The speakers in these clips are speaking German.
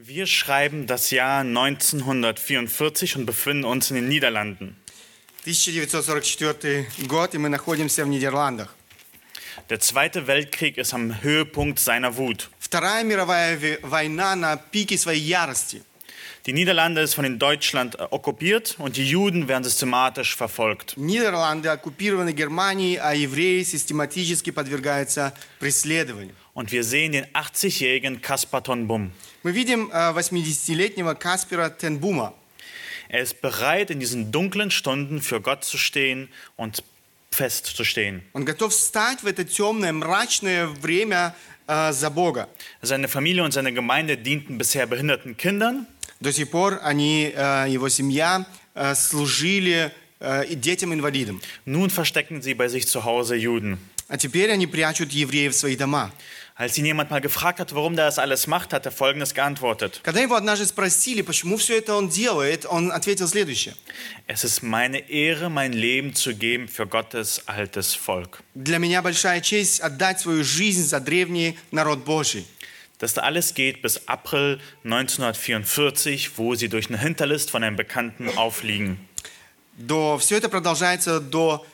Wir schreiben das Jahr 1944 und befinden uns in den Niederlanden. 1944 год, и мы находимся в Нидерландах. Der Zweite Weltkrieg ist am Höhepunkt seiner Wut. Вторая мировая ви- война на пике своей ярости. Die Niederlande ist von den Deutschland äh, okkupiert und die Juden werden systematisch verfolgt. Нидерланды оккупированы Германией, а евреи систематически подвергаются преследованию. Und wir sehen den 80-jährigen Kaspar ton Bum. Мы видим э, 80-летнего Каспера Тенбума. Er ist bereit, in diesen dunklen Stunden für Gott zu stehen und festzustehen. Он готов встать в это темное, мрачное время э, за Бога. Seine Familie und seine Gemeinde dienten bisher behinderten Kindern. До сих пор они, э, его семья, э, служили э, и детям-инвалидам. Nun verstecken sie bei sich zu Hause Juden. А теперь они прячут евреев в свои дома. Als ihn jemand mal gefragt hat, warum der das alles macht, hat er Folgendes geantwortet. Когда его однажды спросили, почему все это он делает, он ответил следующее. Es ist meine Ehre, mein Leben zu geben für Gottes altes Volk. Для меня большая честь отдать свою жизнь за древний народ Божий. Das alles geht bis April 1944, wo sie durch eine Hinterlist von einem Bekannten aufliegen. До, все это продолжается до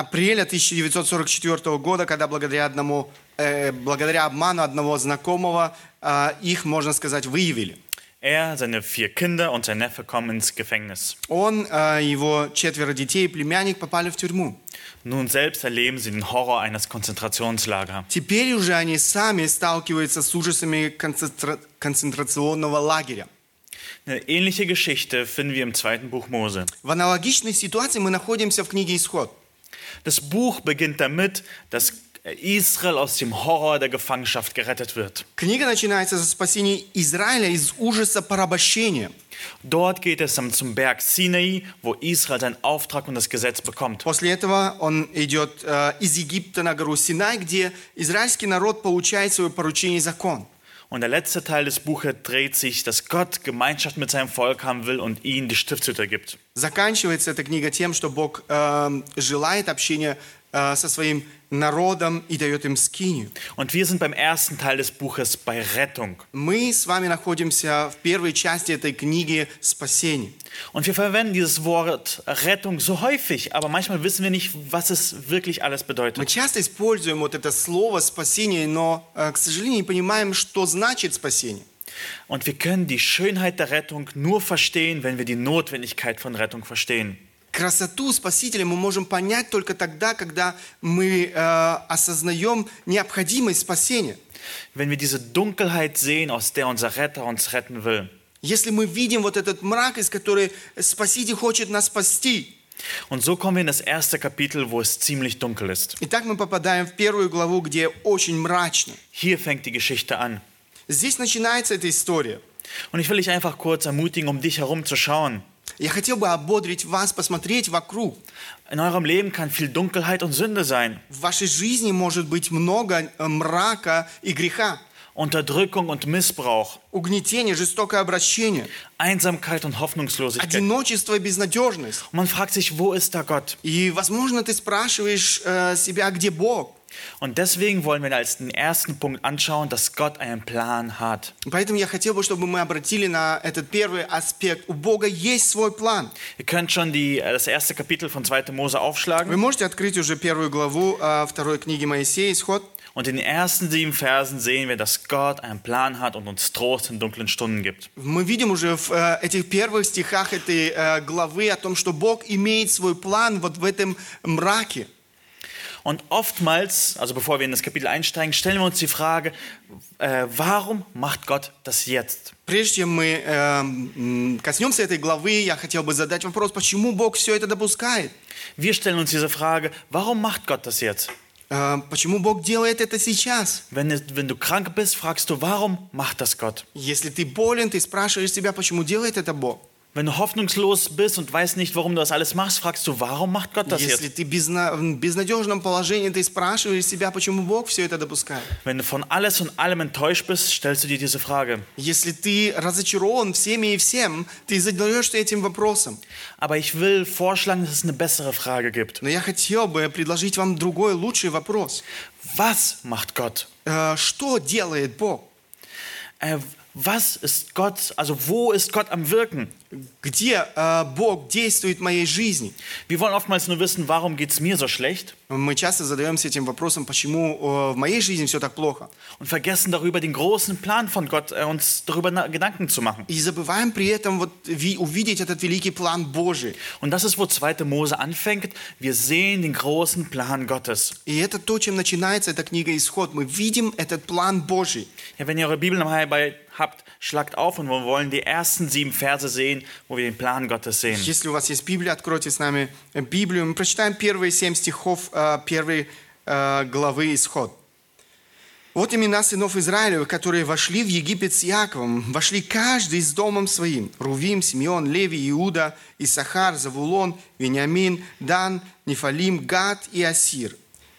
апреля 1944 года, когда благодаря, одному, э, благодаря обману одного знакомого э, их, можно сказать, выявили. Er, seine vier Kinder und sein Neffe kommen ins Gefängnis. Он, э, его четверо детей и племянник попали в тюрьму. Nun selbst erleben sie den Horror eines Konzentrationslagers. Теперь уже они сами сталкиваются с ужасами концентра- концентрационного лагеря. Eine ähnliche Geschichte finden wir im zweiten Buch Mose. В аналогичной ситуации мы находимся в книге «Исход». Das Buch beginnt damit, dass Israel aus dem Horror der Gefangenschaft gerettet wird. Книга начинается со спасения Израиля из ужаса порабощения. Dort geht es dann zum Berg Sinai, wo Israel seinen Auftrag und das Gesetz bekommt. После этого он идет э, из Египта на гору Синай, где израильский народ получает свое поручение и закон. Und der letzte Teil des Buches dreht sich, dass Gott Gemeinschaft mit seinem Volk haben will und ihnen die Stiftshütte gibt. Заканчивается эта книга тем, что Бог э, желает общения э, со своим народом и дает им скинию. Und wir sind beim ersten Teil des Buches bei Rettung. Мы с вами находимся в первой части этой книги «Спасение». Und wir verwenden dieses Wort Rettung so häufig, aber manchmal wissen wir nicht, was es wirklich alles Мы bedeutet. часто используем вот это слово «спасение», но, э, к сожалению, не понимаем, что значит спасение. Und wir können die Schönheit der Rettung nur verstehen, wenn wir die Notwendigkeit von Rettung verstehen. Красоту Спасителя мы можем понять только тогда, когда мы э, осознаем необходимость спасения. Wenn wir diese Dunkelheit sehen, aus der unser Retter uns retten will. Если мы видим вот этот мрак, из которого Спаситель хочет нас спасти. Und so kommen wir in das erste Kapitel, wo es ziemlich dunkel ist. Итак, мы попадаем в первую главу, где очень мрачно. Hier fängt die Geschichte an. Здесь начинается эта история. Und ich will dich einfach kurz ermutigen, um dich herum zu schauen. Я хотел бы ободрить вас, посмотреть вокруг. In eurem Leben kann viel Dunkelheit und Sünde sein, В вашей жизни может быть много э, мрака и греха, Unterdrückung und Missbrauch, угнетение, жестокое обращение, Einsamkeit und Hoffnungslosigkeit. одиночество и безнадежность. Und man fragt sich, wo ist da Gott? И, возможно, ты спрашиваешь э, себя, где Бог? Und deswegen wollen wir als den ersten Punkt anschauen, dass Gott einen Plan hat. Поэтому я хотел бы, чтобы мы обратили на этот первый аспект. У Бога есть свой план. Ihr könnt schon die, äh, das erste Kapitel von 2. Mose Вы aufschlagen. можете открыть уже первую главу э, второй книги Моисея, Исход. Und in den ersten sieben Versen sehen wir, dass Gott einen Plan hat und uns Trost in dunklen Stunden gibt. Мы видим уже в э, этих первых стихах этой э, главы о том, что Бог имеет свой план вот в этом мраке. Und oftmals, also bevor wir in das Kapitel einsteigen, stellen wir uns die Frage, äh, warum macht Gott das jetzt? Прежде чем мы э, м, коснемся этой главы, я хотел бы задать вопрос, почему Бог все это допускает? Wir stellen uns diese Frage, warum macht Gott das jetzt? Э, почему Бог делает это сейчас? Wenn, es- wenn du krank bist, fragst du, warum macht das Gott? Если ты болен, ты спрашиваешь себя, почему делает это Бог? Wenn du hoffnungslos bist und weißt nicht, warum du das alles machst, fragst du, warum macht Gott das Если jetzt? ты безна- в безнадежном положении, ты спрашиваешь себя, почему Бог все это допускает. Wenn du von alles und allem enttäuscht bist, stellst du dir diese Frage. Если ты разочарован всеми и всем, ты задаешься этим вопросом. Aber ich will vorschlagen, dass es eine bessere Frage gibt. Но я хотел бы предложить вам другой, лучший вопрос. Was macht Gott? Э, Что делает Бог? Äh, was ist Gott, also wo ist Gott am Wirken? Где э, Бог действует в моей жизни? Wir wollen oftmals nur wissen, warum geht es mir so schlecht Мы часто задаемся этим вопросом, почему э, в моей жизни все так плохо. und vergessen darüber, den großen Plan von Gott, äh, uns darüber na- Gedanken zu machen. И забываем при этом вот, ви- увидеть этот великий план Божий. Und das ist, wo 2. Mose anfängt. Wir sehen den großen Plan Gottes. И это то, чем начинается эта книга «Исход». Мы видим этот план Божий. Ja, wenn ihr eure Bibel dabei habt, schlagt auf und wir wollen die ersten sieben Verse sehen, wo wir den Plan Gottes sehen. Если у вас есть Библия, откройте с нами Библию. Мы прочитаем первые семь стихов э, первой э, главы «Исход». Вот имена сынов Израилевых, которые вошли в Египет с Яковом. Вошли каждый с домом своим. Рувим, Симеон, Леви, Иуда, Исахар, Завулон, Вениамин, Дан, Нефалим, Гад и Асир.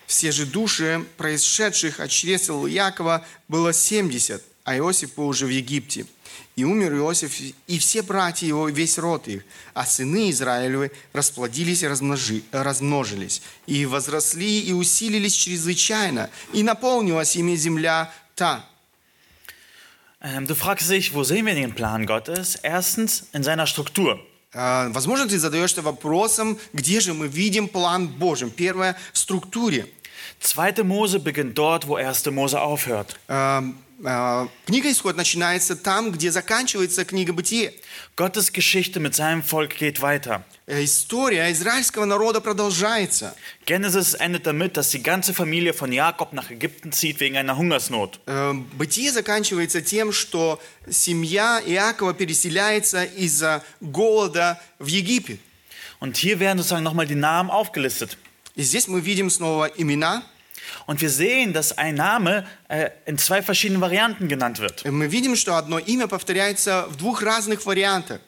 Все же души, происшедших от чресел Якова, было 70, а Иосиф был уже в Египте. И умер Иосиф, и все братья его, весь род их. А сыны Израилевы расплодились и размножи- размножились. И возросли, и усилились чрезвычайно. И наполнилась ими земля та. Ähm, du fragst dich, wo sehen wir den Plan Gottes? Erstens in seiner Struktur. А, Возможно, ты задаешься вопросом, где же мы видим план Божий. Первое – в структуре. 2. Mose beginnt dort, wo 1. Mose aufhört. Книга «Исход» начинается там, где заканчивается книга «Бытие». Gottes Geschichte mit seinem Volk geht weiter. Э, История израильского народа продолжается. Genesis endet damit, dass die ganze Familie von Jakob nach Ägypten zieht wegen einer Hungersnot. Э, Бытие заканчивается тем, что семья Иакова переселяется из-за голода в Египет. Und hier werden sozusagen nochmal die Namen aufgelistet. И здесь мы видим снова имена. Und wir sehen, dass ein Name äh, in zwei verschiedenen Varianten genannt wird. Э, Мы видим, что одно имя повторяется в двух разных вариантах.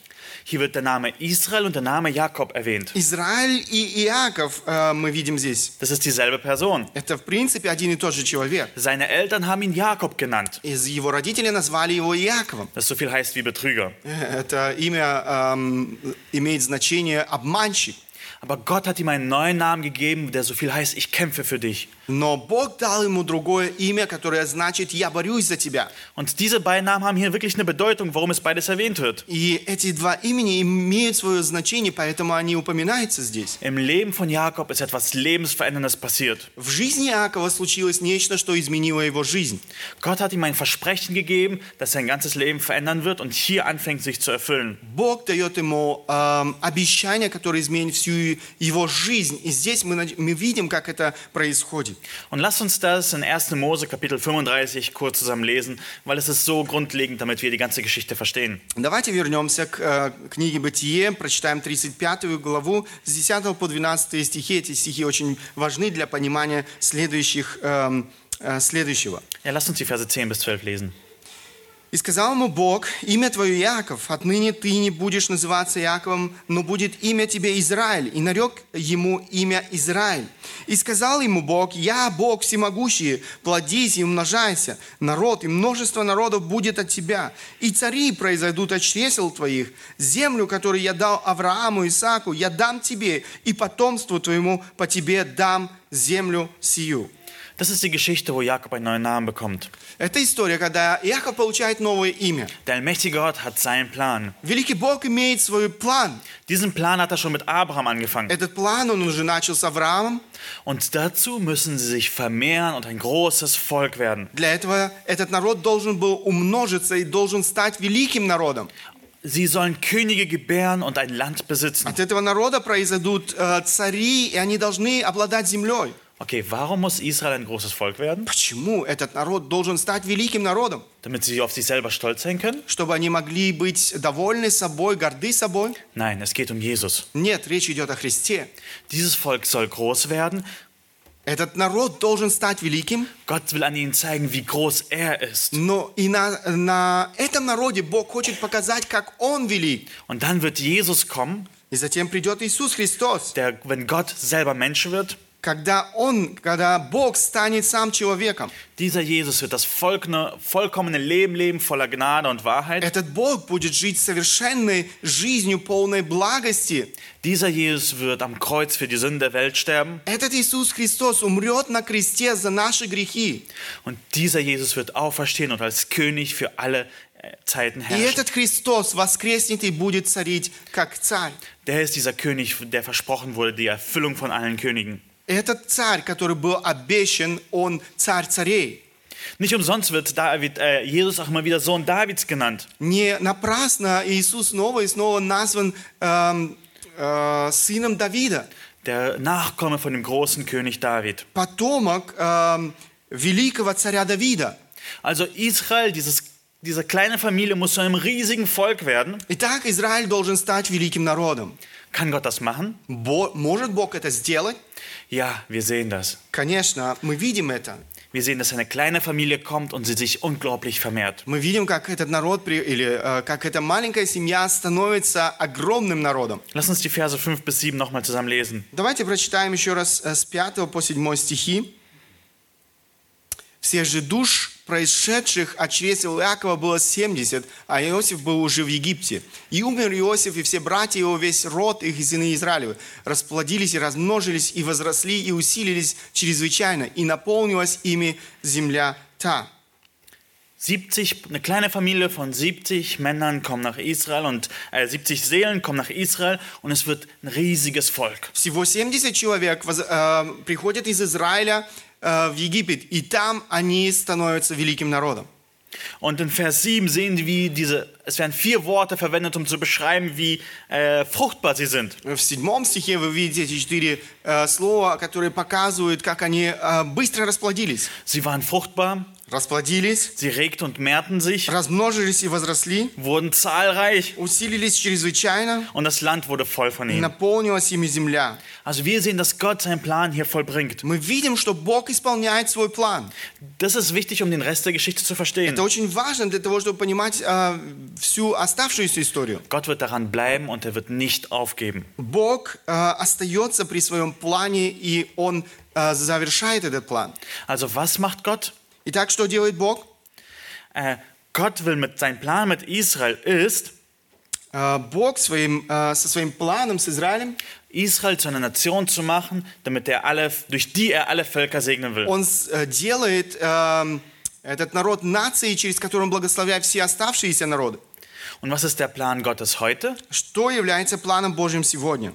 Hier wird der Name Israel und der Name Jakob erwähnt. Израиль и Иаков э, мы видим здесь. Das ist dieselbe Person. Это, в принципе, один и тот же человек. Seine Eltern haben ihn Jakob genannt, Из его родителей назвали его Иаковом. das so viel heißt wie Betrüger. Э, Это имя эм, имеет значение «обманщик». Aber Gott hat ihm einen neuen Namen gegeben, der so viel heißt, ich kämpfe für dich. Но Бог дал ему другое имя, которое значит «я борюсь за тебя». Und diese beiden Namen haben hier wirklich eine Bedeutung, warum es beides erwähnt wird. И эти два имени имеют свое значение, поэтому они упоминаются здесь. Im Leben von Jakob ist etwas Lebensveränderndes passiert. В жизни Иакова случилось нечто, что изменило его жизнь. Gott hat ihm ein Versprechen gegeben, dass sein ganzes Leben verändern wird und hier anfängt sich zu erfüllen. Бог дает ему эм, обещание, которое изменит всю его жизнь. И здесь мы, мы видим, как это происходит. Und lasst uns das in 1. Mose Kapitel 35 kurz zusammen lesen, weil es ist so grundlegend, damit wir die ganze Geschichte verstehen. Давайте вернемся к э, книге «Бытие», прочитаем 35 главу с 10 по 12 стихи. Эти стихи очень важны для понимания следующих, эм, э, следующего. Ja, lasst uns die Verse 10 bis 12 lesen. «И сказал ему Бог, имя твое Яков, отныне ты не будешь называться Яковом, но будет имя тебе Израиль. И нарек ему имя Израиль. И сказал ему Бог, я Бог всемогущий, плодись и умножайся. Народ и множество народов будет от тебя. И цари произойдут от чресел твоих. Землю, которую я дал Аврааму и Исааку, я дам тебе, и потомству твоему по тебе дам землю сию». Das ist die Geschichte, wo Jakob einen neuen Namen bekommt. Это история, когда Иаков получает новое имя. Der allmächtige Gott hat seinen Plan. Великий Бог имеет свой план. Diesen Plan hat er schon mit Abraham angefangen. Этот план он уже начал с Авраамом. Und dazu müssen sie sich vermehren und ein großes Volk werden. Для этого этот народ должен был умножиться и должен стать великим народом. Sie sollen Könige gebären und ein Land besitzen. От этого народа произойдут э, цари, и они должны обладать землей. Okay, warum muss Israel ein großes Volk werden? Почему этот народ должен стать великим народом? Damit sie auf sich selber stolz sein können? Чтобы они могли быть довольны собой, горды собой? Nein, es geht um Jesus. Нет, речь идет о Христе. Dieses Volk soll groß werden. Этот народ должен стать великим, Gott will an ihnen zeigen, wie groß er ist. но и на, на этом народе Бог хочет показать, как Он велик. Und dann wird Jesus kommen, И затем придет Иисус Христос. der, wenn Gott selber Mensch wird, Когда Он, когда Бог станет сам человеком, dieser Jesus wird das vollkommene, vollkommene Leben leben, voller Gnade und Wahrheit. этот Бог будет жить совершенной жизнью, полной благости. Dieser Jesus wird am Kreuz für die Sünde der Welt sterben. Этот Иисус Христос умрет на кресте за наши грехи. Und dieser Jesus wird auferstehen und als König für alle äh, Zeiten И herrschen. этот Христос воскреснет и будет царить как царь. Der ist dieser König, der versprochen wurde, die Erfüllung von allen Königen. Этот царь, который был обещан, он царь царей. Nicht umsonst wird David, äh, Jesus auch immer wieder Sohn Davids genannt. Не напрасно Иисус снова и снова назван эм, э, сыном Давида, Der Nachkomme von dem großen König David. потомок эм, великого царя Давида. Also Israel, dieses, diese kleine Familie, muss zu einem riesigen Volk werden. Итак, Израиль должен стать великим народом. Kann Gott das machen? Бо- может Бог это сделать? Ja, wir sehen das. Конечно, мы видим это. Wir sehen, dass eine kleine Familie kommt und sie sich unglaublich vermehrt. Мы видим, как этот народ, или э, как эта маленькая семья становится огромным народом. Lass uns die Verse 5 bis 7 nochmal zusammen lesen. Давайте прочитаем еще раз э, с 5 по 7 стихи. Всех же душ, происшедших от чресел Иакова, было 70, а Иосиф был уже в Египте. И умер Иосиф, и все братья его, весь род их и сыны Израилевы, расплодились и размножились, и возросли, и усилились чрезвычайно, и наполнилась ими земля та. 70, eine kleine Familie von 70 Männern kommen nach Israel und äh, 70 Seelen kommen nach Israel und es wird ein riesiges Volk. Всего 70 человек э, приходят из Израиля в Египет, и там они становятся великим народом. Und in Vers 7 sehen wir, wie diese, es werden vier Worte verwendet, um zu beschreiben, wie äh, fruchtbar sie sind. В седьмом стихе вы видите эти четыре э, слова, которые показывают, как они э, быстро расплодились. Sie waren fruchtbar, Расплодились, sie regten und mehrten sich, размножились и возросли, wurden zahlreich усилились чрезвычайно, und das Land wurde voll von и ihnen. наполнилась ими земля. Also wir sehen, dass Gott seinen Plan hier vollbringt. Мы видим, что Бог исполняет свой план. Das ist wichtig, um den Rest der Geschichte zu verstehen. Это очень важно для того, чтобы понимать э, всю оставшуюся историю. Gott wird daran bleiben und er wird nicht aufgeben. Бог э, остается при своем плане, и Он э, завершает этот план. Also was macht Gott? Итак, что делает Бог? Äh, Gott will mit sein Plan mit Israel ist, Э, Бог своим, э, со своим планом с Израилем, Israel zu einer Nation zu machen, damit er alle, durch die er alle Völker segnen will. Он с- э, делает эм, этот народ нацией, через которую он благословляет все оставшиеся народы. Und was ist der Plan Gottes heute? Что является планом Божьим сегодня?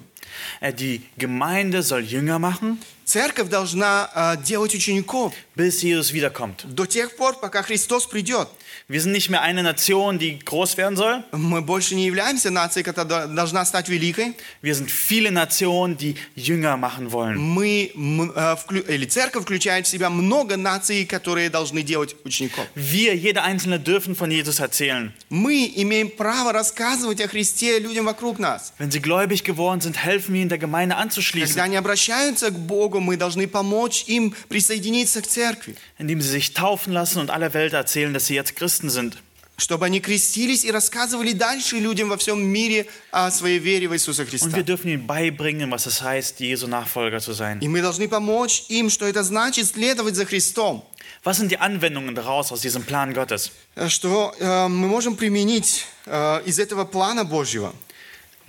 Äh, die Gemeinde soll Jünger machen, Церковь должна э, делать учеников bis Jesus wiederkommt. до тех пор, пока Христос придет. Wir sind nicht mehr eine Nation, die groß werden soll. Мы больше не являемся нацией, которая до- должна стать великой. Wir sind viele Nationen, die Jünger machen wollen. Мы, м, э, вклю- или церковь включает в себя много наций, которые должны делать учеников. Wir, jeder Einzelne, dürfen von Jesus erzählen. Мы имеем право рассказывать о Христе людям вокруг нас. Wenn sie gläubig geworden sind, helfen wir ihnen, der Gemeinde anzuschließen, Когда они обращаются к Богу, мы должны помочь им присоединиться к церкви, indem sie sich taufen lassen und aller Welt erzählen, dass sie jetzt Christen sind. Sind. чтобы они крестились и рассказывали дальше людям во всем мире о своей вере в Иисуса Und Христа. wir dürfen ihnen beibringen, was es heißt, Jesu Nachfolger zu sein. И мы должны помочь им, что это значит следовать за Христом, Was sind die Anwendungen daraus aus diesem Plan Gottes? Э, что э, мы можем применить э, из этого плана Божьего.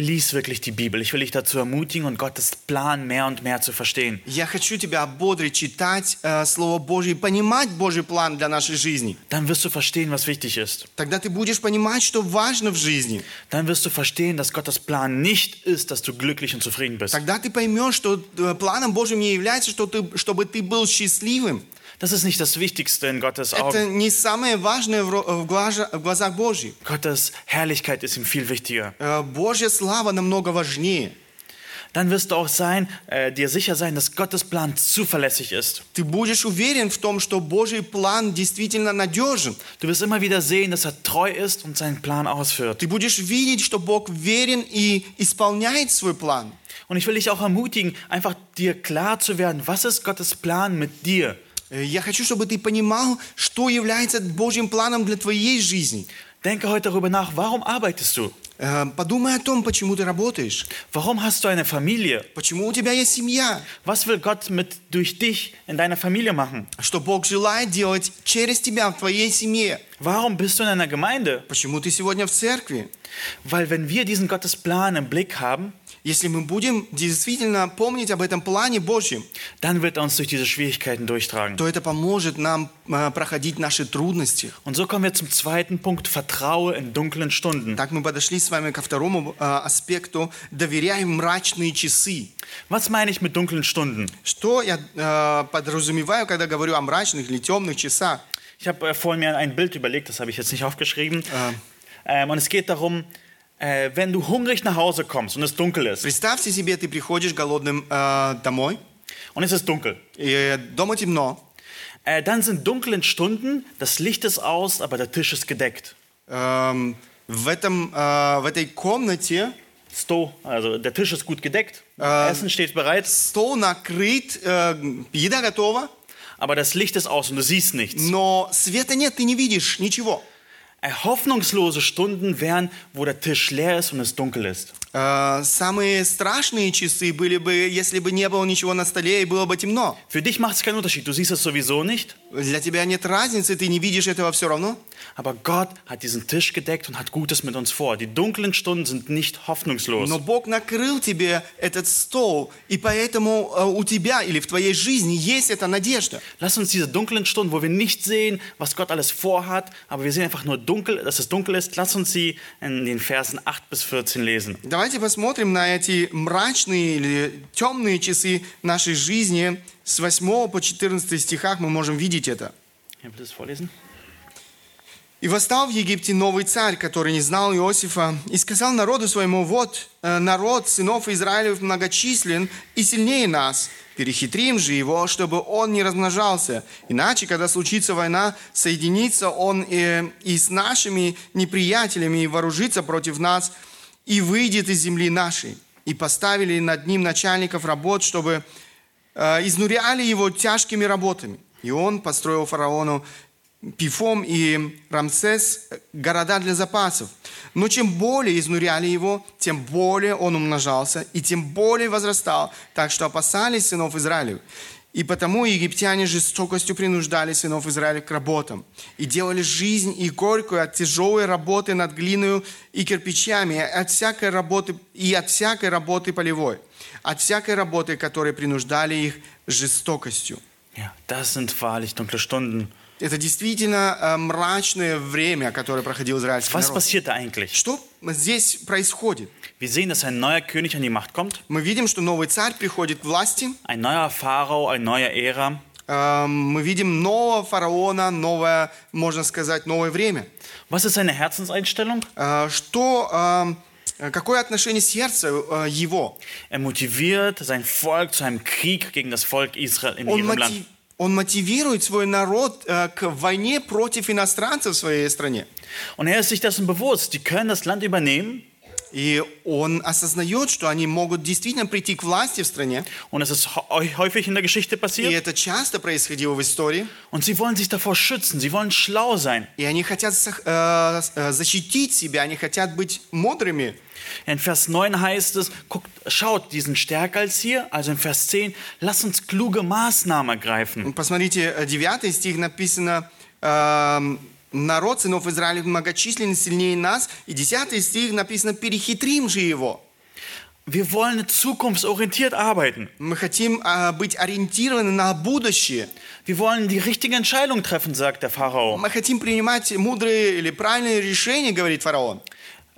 Lies wirklich die Bibel. Ich will dich dazu ermutigen und Gottes Plan mehr und mehr zu verstehen. Я хочу тебя ободрить, читать э, Слово Божье, и понимать Божий план для нашей жизни. Dann wirst du verstehen, was wichtig ist. Тогда ты будешь понимать, что важно в жизни. Dann wirst du verstehen, dass Gottes Plan nicht ist, dass du glücklich und zufrieden bist. Тогда ты поймешь, что э, планом Божьим не является, что ты, чтобы ты был счастливым. Das ist nicht das Wichtigste in Gottes Это Augen. не самое важное в, ро- в глаза- в глазах Божьих. Gottes Herrlichkeit ist ihm viel wichtiger. Э, Божья слава намного важнее. Dann wirst du auch sein, äh, dir sicher sein, dass Gottes Plan zuverlässig ist. Ты будешь уверен в том, что Божий план действительно надежен. Du wirst immer wieder sehen, dass er treu ist und seinen Plan ausführt. Ты будешь видеть, что Бог верен и исполняет свой план. Und ich will dich auch ermutigen, einfach dir klar zu werden, was ist Gottes Plan mit dir? Э, Я хочу, чтобы ты понимал, что является Божьим планом для твоей жизни. Denke heute darüber nach, warum arbeitest du? Э, Подумай о том, почему ты работаешь, Warum hast du eine Familie? почему у тебя есть семья, Was will Gott mit durch dich in deiner Familie machen? что Бог желает делать через тебя в твоей семье. Warum bist du in einer Gemeinde? Почему ты сегодня в церкви? Weil wenn wir diesen Gottesplan im Blick haben, Если мы будем действительно помнить об этом плане Божьем, dann wird er uns durch diese Schwierigkeiten durchtragen. то это поможет нам э, проходить наши трудности. Und so kommen wir zum zweiten Punkt, Vertraue in dunklen Stunden. Так мы подошли с вами ко второму э, аспекту «доверяем мрачные часы». Was meine ich mit dunklen Stunden? Что я э, подразумеваю, когда говорю о мрачных или темных часах? Ich habe äh, vorhin mir ein Bild überlegt, das habe ich jetzt nicht aufgeschrieben. Ähm, und es geht darum, äh, wenn du hungrig nach Hause kommst und es dunkel ist, Представьте себе, ты приходишь голодным э, домой, und es ist dunkel, и дома темно, äh, dann sind dunklen Stunden, das Licht ist aus, aber der Tisch ist gedeckt. Эм, в, этом, э, в этой комнате Sto, also der Tisch ist gut gedeckt, Essen steht bereit, стол накрыт, э, еда готова, aber das Licht ist aus und du siehst nichts. но света нет, ты не видишь ничего. Hoffnungslose Stunden wären, wo der Tisch leer ist und es dunkel ist. Э, самые страшные часы были бы, если бы не было ничего на столе и было бы темно. Für dich macht es keinen Unterschied, du siehst es sowieso nicht, Для тебя нет разницы, ты не видишь этого все равно. aber Gott hat diesen Tisch gedeckt und hat Gutes mit uns vor. Die dunklen Stunden sind nicht hoffnungslos. Но Бог накрыл тебе этот стол, и поэтому э, у тебя или в твоей жизни есть эта надежда. Lass uns diese dunklen Stunden, wo wir nicht sehen, was Gott alles vorhat, aber wir sehen einfach nur dunkel, dass es dunkel ist, lass uns sie in den Versen 8 bis 14 lesen. Давайте посмотрим на эти мрачные или темные часы нашей жизни. С 8 по 14 стихах мы можем видеть это. «И восстал в Египте новый царь, который не знал Иосифа, и сказал народу своему, вот, э, народ сынов Израилев многочислен и сильнее нас. Перехитрим же его, чтобы он не размножался. Иначе, когда случится война, соединится он и, и с нашими неприятелями и вооружится против нас, и выйдет из земли нашей. И поставили над ним начальников работ, чтобы э, изнуряли его тяжкими работами. И он построил фараону Пифом и Рамсес – города для запасов. Но чем более изнуряли его, тем более он умножался и тем более возрастал, так что опасались сынов Израилев. И потому египтяне жестокостью принуждали сынов Израиля к работам и делали жизнь и горькую от тяжелой работы над глиной и кирпичами, от всякой работы, и от всякой работы полевой, от всякой работы, которые принуждали их жестокостью. Ja, das sind wahrlich dunkle Stunden. Это действительно э, мрачное время, которое проходил израильский Was народ. passiert da eigentlich? Что здесь происходит? Wir sehen, dass ein neuer König an die Macht kommt, Мы видим, что новый царь приходит к власти. ein neuer Pharao, eine neue Ära. Э, Мы видим нового фараона, новое, можно сказать, новое время. Was ist seine Herzenseinstellung? Э, Что, э, какое отношение сердца э, его? Er motiviert sein Volk zu einem Krieg gegen das Volk Israel in Он, ihrem Land. он мотивирует свой народ э, к войне против иностранцев в своей стране. Und er ist sich dessen bewusst, die können das Land übernehmen И он осознает, что они могут действительно прийти к власти в стране. und es ist hä- häufig in der Geschichte И passiert. это часто происходило в истории. Und sie wollen sich davor schützen, sie wollen schlau sein. И они хотят э, э, защитить себя, они хотят быть мудрыми. In Vers 9 heißt es, guckt, schaut, die sind stärker als hier. Also in Vers 10, lasst uns kluge Maßnahmen ergreifen. Посмотрите, э, 9 стих написано, эм, народ сынов Израиля многочислен сильнее нас. И 10 стих написано, перехитрим же его. Wir wollen zukunftsorientiert arbeiten. Мы хотим э, быть ориентированы на будущее. Wir wollen die richtige Entscheidung treffen, sagt der Pharao. Мы хотим принимать мудрые или правильные решения, говорит фараон.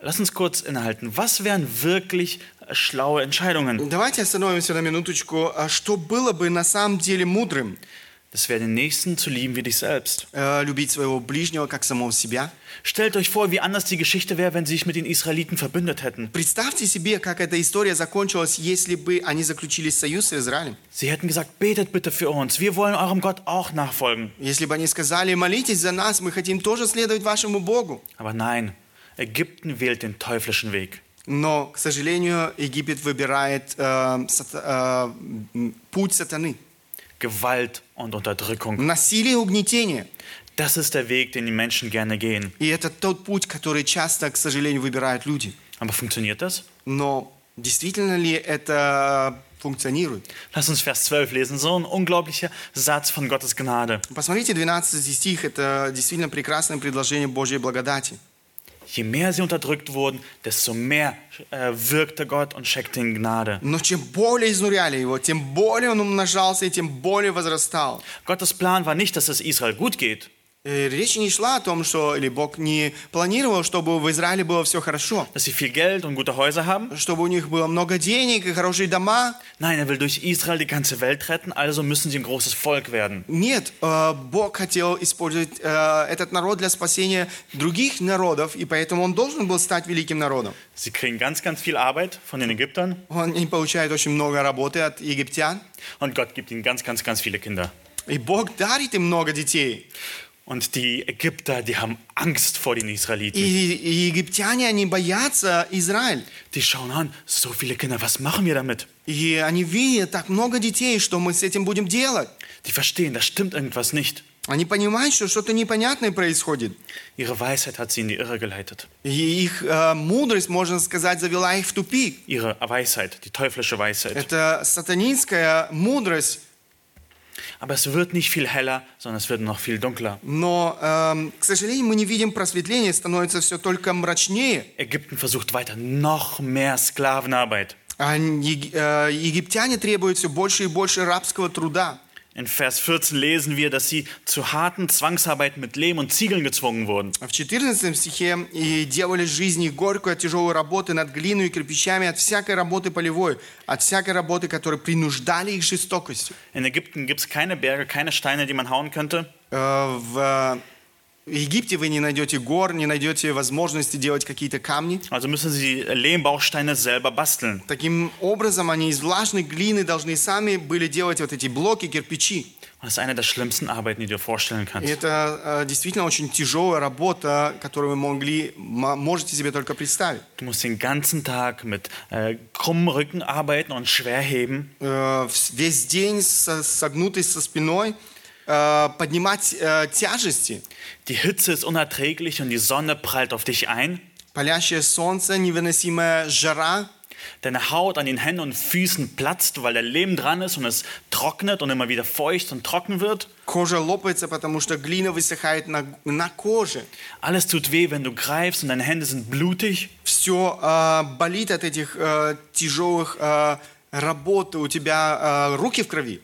Lass uns kurz innehalten. Was wären wirklich schlaue Entscheidungen? Давайте остановимся на минуточку. А Что было бы на самом деле мудрым? Das wäre den Nächsten zu lieben wie dich selbst. Э, Любить своего ближнего, как самого себя. Stellt euch vor, wie anders die Geschichte wäre, wenn sie sich mit den Israeliten verbündet hätten. Представьте себе, как эта история закончилась, если бы они заключили союз с Израилем. Sie hätten gesagt, betet bitte für uns. Wir wollen eurem Gott auch nachfolgen. Если бы они сказали, молитесь за нас, мы хотим тоже следовать вашему Богу. Aber nein, Ägypten wählt den teuflischen Weg. Но, к сожалению, Египет выбирает э, сата- э, м, путь сатаны. Gewalt und Unterdrückung. Насилие и угнетение. Das ist der Weg, den die Menschen gerne gehen. И это тот путь, который часто, к сожалению, выбирают люди. Aber funktioniert das? Но действительно ли это функционирует. Lass uns Vers 12 lesen. So ein unglaublicher Satz von Gottes Gnade. Посмотрите, 12 стих – это действительно прекрасное предложение Божьей благодати. Je mehr sie unterdrückt wurden, desto mehr äh, wirkte Gott und schenkte ihnen Gnade. Но чем более изнуряли его, тем более он умножался и тем более возрастал. Gottes Plan war nicht, dass es Israel gut geht, Э, Речь не шла о том, что или Бог не планировал, чтобы в Израиле было все хорошо, dass sie viel Geld und gute Häuser haben. чтобы у них было много денег и хорошие дома. Nein, er will durch Israel die ganze Welt retten, also müssen sie ein großes Volk werden. Нет, э, Бог хотел использовать э, этот народ для спасения других народов, и поэтому он должен был стать великим народом. Sie kriegen ganz, ganz viel Arbeit von den Ägyptern Он не получает очень много работы от египтян, und Gott gibt ihnen ganz, ganz, ganz viele Kinder. и Бог дарит им много детей. Und die Ägypter, die haben Angst vor den И, Israeliten. и египтяне, они боятся Израиль. Die schauen an, so viele Kinder, was machen wir damit? И они видят так много детей, что мы с этим будем делать. Die verstehen, da stimmt irgendwas nicht. Они понимают, что что-то непонятное происходит. Ihre Weisheit hat sie in die Irre geleitet. И их э, мудрость, можно сказать, завела их в тупик. Ihre Weisheit, die teuflische Weisheit. Это сатанинская мудрость, Aber es wird nicht viel heller, sondern es wird noch viel dunkler. но, эм, к сожалению, мы не видим просветления, становится все только мрачнее. Ägypten versucht weiter noch mehr Sklavenarbeit. А ег- э, египтяне требуют все больше и больше рабского труда. In Vers 14 lesen wir, dass sie zu harten Zwangsarbeit mit Lehm und Ziegeln gezwungen wurden. В 14 стихе «И делали жизнь их горькую от тяжелой работы над глиной и кирпичами, от всякой работы полевой, от всякой работы, которые принуждали их жестокостью». In Ägypten gibt es keine Berge, keine Steine, die man hauen könnte. Э, В Египте вы не найдете гор, не найдете возможности делать какие-то камни. Also müssen sie Lehmbausteine selber basteln. Таким образом, они из влажной глины должны сами были делать вот эти блоки, кирпичи. Das ist eine der schlimmsten Arbeiten, die du dir vorstellen kannst. это э, действительно очень тяжелая работа, которую вы могли, можете себе только представить. Du musst den ganzen Tag mit äh, krummen Rücken arbeiten und schwer heben. Вс- весь день со- согнутый со спиной, э, поднимать э, тяжести. Die Hitze ist unerträglich und die Sonne prallt auf dich ein. Палящее солнце, невыносимая жара. Deine Haut an den Händen und Füßen platzt, weil der Lehm dran ist und es trocknet und immer wieder feucht und trocken wird. Кожа лопается, потому что глина высыхает на, на коже. Alles tut weh, wenn du greifst und deine Hände sind blutig. Все болит от этих э, тяжелых э, работ. У тебя э, руки в крови.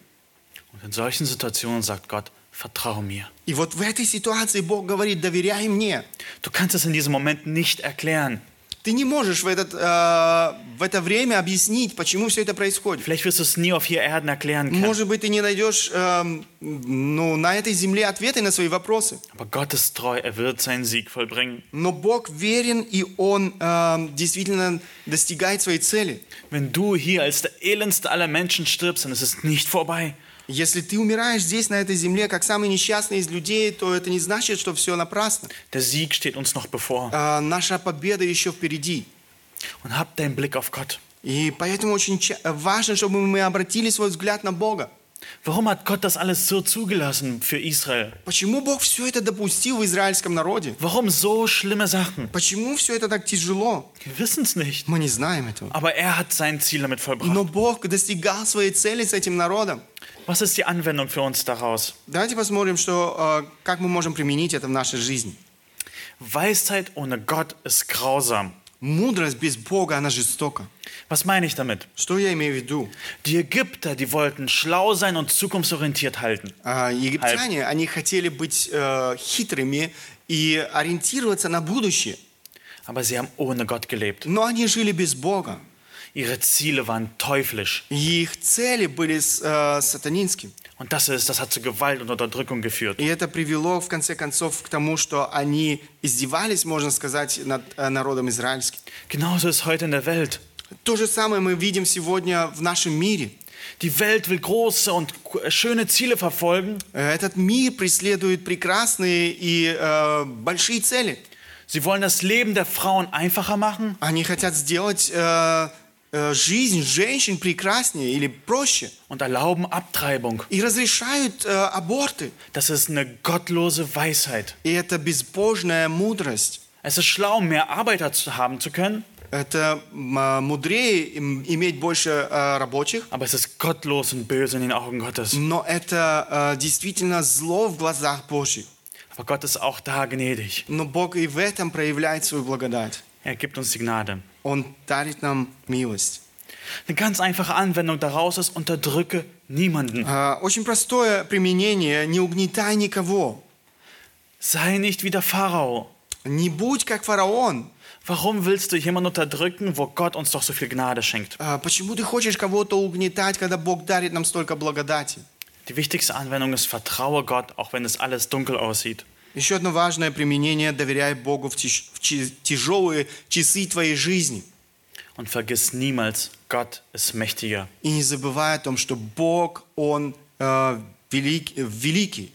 Und in solchen Situationen sagt Gott, vertraue mir. И вот в этой ситуации Бог говорит, доверяй мне. Du kannst es in diesem Moment nicht erklären. Ты не можешь в, этот, э, в это время объяснить, почему все это происходит. Vielleicht wirst du es nie auf hier Erden erklären können. Может быть, ты не найдешь эм, ну, на этой земле ответы на свои вопросы. Aber Gott ist treu, er wird seinen Sieg vollbringen. Но Бог верен, и Он эм, действительно достигает своей цели. Wenn du hier als der elendste aller Menschen stirbst, dann ist es nicht vorbei. Если ты умираешь здесь, на этой земле, как самый несчастный из людей, то это не значит, что все напрасно. Der Sieg steht uns noch bevor. Э, наша победа еще впереди. Und hab deinen Blick auf Gott. И поэтому очень важно, чтобы мы обратили свой взгляд на Бога. Warum hat Gott das alles so zugelassen für Israel? Почему Бог все это допустил в израильском народе? Warum so schlimme Sachen? Почему все это так тяжело? Wir wissen es nicht. Мы не знаем этого. Aber er hat sein Ziel damit vollbracht. Но Бог достигал своей цели с этим народом. Was ist die Anwendung für uns daraus? Давайте посмотрим, что, э, как мы можем применить это в нашей жизни. Weisheit ohne Gott ist grausam. Мудрость без Бога, она жестока. Was meine ich damit? Что я имею в виду? Die Ägypter, die wollten schlau sein und zukunftsorientiert halten. А, Египтяне, они хотели быть э, хитрыми и ориентироваться на будущее. Aber sie haben ohne Gott gelebt. Но они жили без Бога. Ihre Ziele waren teuflisch. И их цели были с- э, сатанинскими. Und das ist, das hat zu Gewalt und Unterdrückung geführt. И это привело, в конце концов, к тому, что они издевались, можно сказать, над э, народом израильским. Genauso ist heute in der Welt. То же самое мы видим сегодня в нашем мире. Die Welt will große und schöne Ziele verfolgen. Э, Этот мир преследует прекрасные и э, большие цели. Sie wollen das Leben der Frauen einfacher machen. Они хотят сделать э, э, жизнь женщин прекраснее или проще. und erlauben Abtreibung. И разрешают э, аборты. Das ist eine gottlose Weisheit. И это безбожная мудрость. Es ist schlau, mehr Arbeiter zu haben zu können, Это м, а, мудрее им- иметь больше а, рабочих, aber es ist gottlos und böse in den Augen Gottes. но это а, действительно зло в глазах Божьих. Aber Gott ist auch da gnädig. Но Бог и в этом проявляет свою благодать. Er gibt uns die Gnade. Он дарит нам милость. Eine ganz einfache Anwendung daraus ist, unterdrücke niemanden. А, Очень простое применение. Не угнетай никого. Sei nicht wie der Pharao. Не будь как фараон. Warum willst du jemanden unterdrücken, wo Gott uns doch so viel Gnade schenkt? А, Почему ты хочешь кого-то угнетать, когда Бог дарит нам столько благодати? Die wichtigste Anwendung ist, vertraue Gott, auch wenn es alles dunkel aussieht. Еще одно важное применение. Доверяй Богу в, тяж- в чи- тяжелые часы твоей жизни. Und vergiss niemals, Gott ist mächtiger. И не забывай о том, что Бог, Он э, велик- великий.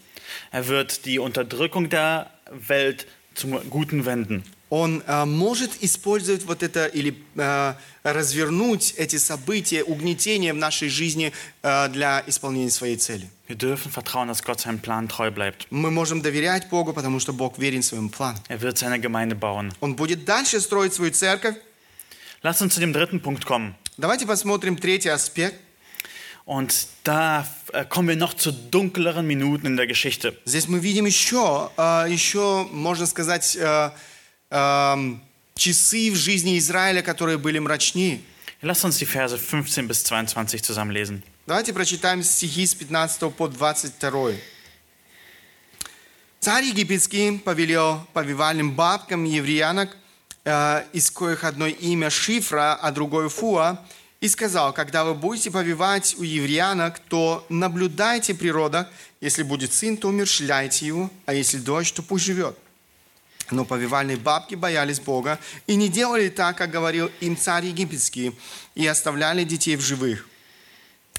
Er wird die Unterdrückung der Welt zum Guten wenden. Он э, может использовать вот это или э, развернуть эти события, угнетения в нашей жизни э, для исполнения своей цели. Wir dürfen vertrauen, dass Gott seinem Plan treu bleibt. Мы можем доверять Богу, потому что Бог верен своему плану. Er wird seine Gemeinde bauen. Он будет дальше строить свою церковь. Lass uns zu dem dritten Punkt kommen. Давайте посмотрим третий аспект. Und da äh, kommen wir noch zu dunkleren Minuten in der Geschichte. Здесь мы видим еще, э, еще можно сказать, эм, часы в жизни Израиля, которые были мрачнее. Lass uns die Verse 15 bis 22 zusammenlesen. Давайте прочитаем стихи с 15 по 22. Царь египетский повелел повивальным бабкам евреянок, э, из коих одно имя Шифра, а другое Фуа, и сказал, когда вы будете повивать у евреянок, то наблюдайте при родах, если будет сын, то умершляйте его, а если дочь, то пусть живет. Но повивальные бабки боялись Бога и не делали так, как говорил им царь египетский, и оставляли детей в живых.